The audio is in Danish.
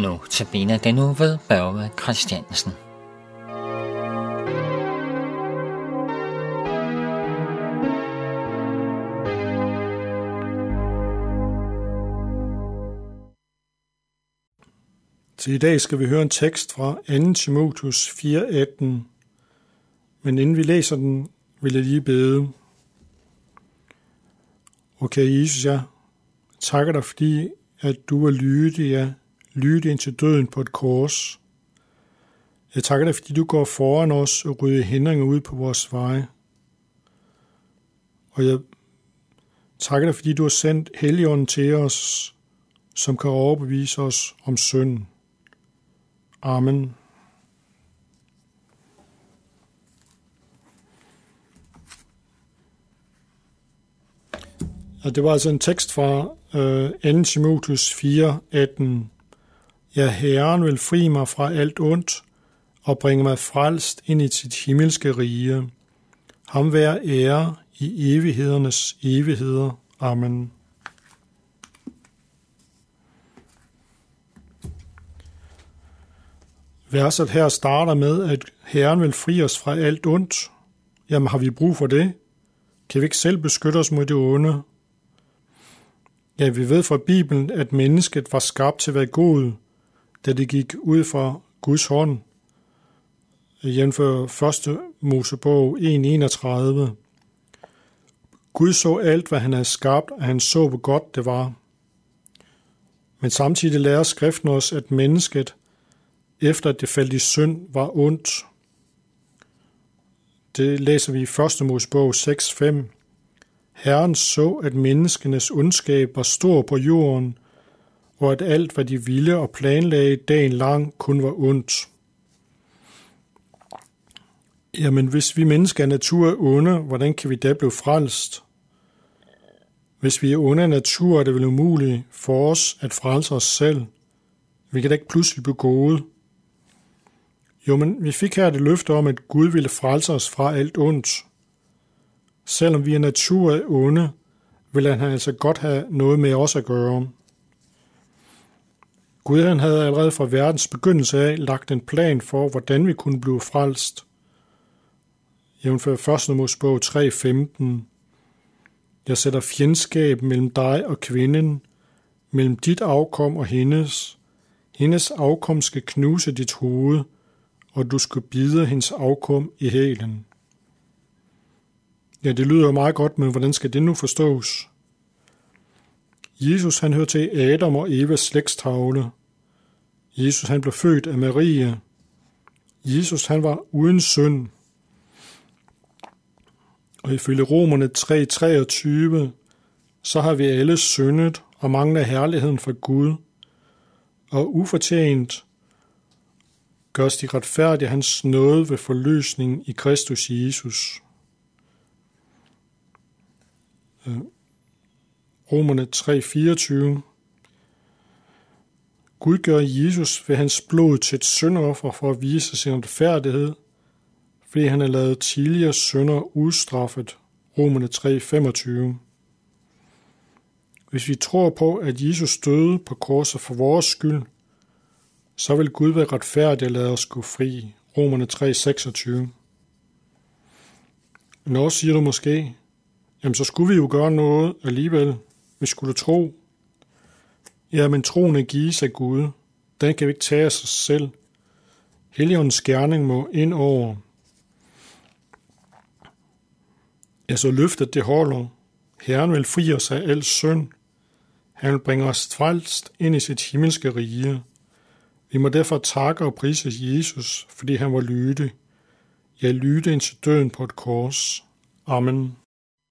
Nu til den nu ved Børge Christiansen. Til i dag skal vi høre en tekst fra 2. Timotheus 4:18. Men inden vi læser den, vil jeg lige bede. Okay, Jesus, jeg takker dig, fordi at du er lydig, ja, lydig indtil døden på et kors. Jeg takker dig, fordi du går foran os og rydder hindringer ud på vores veje. Og jeg takker dig, fordi du har sendt Helligånden til os, som kan overbevise os om synden. Amen. Og det var altså en tekst fra øh, 2. Timotheus 4, 18. Ja, Herren vil fri mig fra alt ondt og bringe mig frelst ind i sit himmelske rige. Ham være ære i evighedernes evigheder. Amen. Verset her starter med, at Herren vil fri os fra alt ondt. Jamen har vi brug for det? Kan vi ikke selv beskytte os mod det onde? Ja, vi ved fra Bibelen, at mennesket var skabt til at være god, da det gik ud fra Guds hånd. Jævnfør 1. Mosebog 1.31. Gud så alt, hvad han havde skabt, og han så, hvor godt det var. Men samtidig lærer skriften os, at mennesket, efter at det faldt i synd, var ondt. Det læser vi i 1. Mosebog 6.5. Herren så, at menneskenes ondskab var stor på jorden, og at alt, hvad de ville og planlagde dagen lang, kun var ondt. Jamen, hvis vi mennesker af natur er onde, hvordan kan vi da blive frelst? Hvis vi er onde af natur, er det vel umuligt for os at frelse os selv. Vi kan da ikke pludselig blive gode. Jo, men vi fik her det løfte om, at Gud ville frelse os fra alt ondt. Selvom vi er natur af onde, vil han altså godt have noget med os at gøre. Gud han havde allerede fra verdens begyndelse af lagt en plan for, hvordan vi kunne blive frelst. Jævnfør 1. Mosebog 3.15. Jeg sætter fjendskab mellem dig og kvinden, mellem dit afkom og hendes. Hendes afkom skal knuse dit hoved, og du skal bide hendes afkom i hælen. Ja, det lyder jo meget godt, men hvordan skal det nu forstås? Jesus han hører til Adam og Evas slægtstavle. Jesus han blev født af Maria. Jesus han var uden synd. Og ifølge Romerne 3:23, så har vi alle syndet og mangler herligheden fra Gud. Og ufortjent gørs de retfærdige hans nåde ved forløsningen i Kristus Jesus. Øh, Romerne 3:24 Gud gør Jesus ved hans blod til et syndoffer for at vise sin retfærdighed, fordi han har lavet tidligere synder udstraffet. Romerne 3:25 Hvis vi tror på, at Jesus døde på korset for vores skyld, så vil Gud være retfærdig og lade os gå fri. Romerne 3:26 Nå, siger du måske, jamen så skulle vi jo gøre noget alligevel. Vi skulle tro. Ja, men troen er gives af Gud. Den kan vi ikke tage af sig selv. Helligåndens gerning må ind over. Ja, så løftet det holder. Herren vil fri os af al synd. Han vil bringe os frelst ind i sit himmelske rige. Vi må derfor takke og prise Jesus, fordi han var lydig. Jeg lytte indtil døden på et kors. Amen.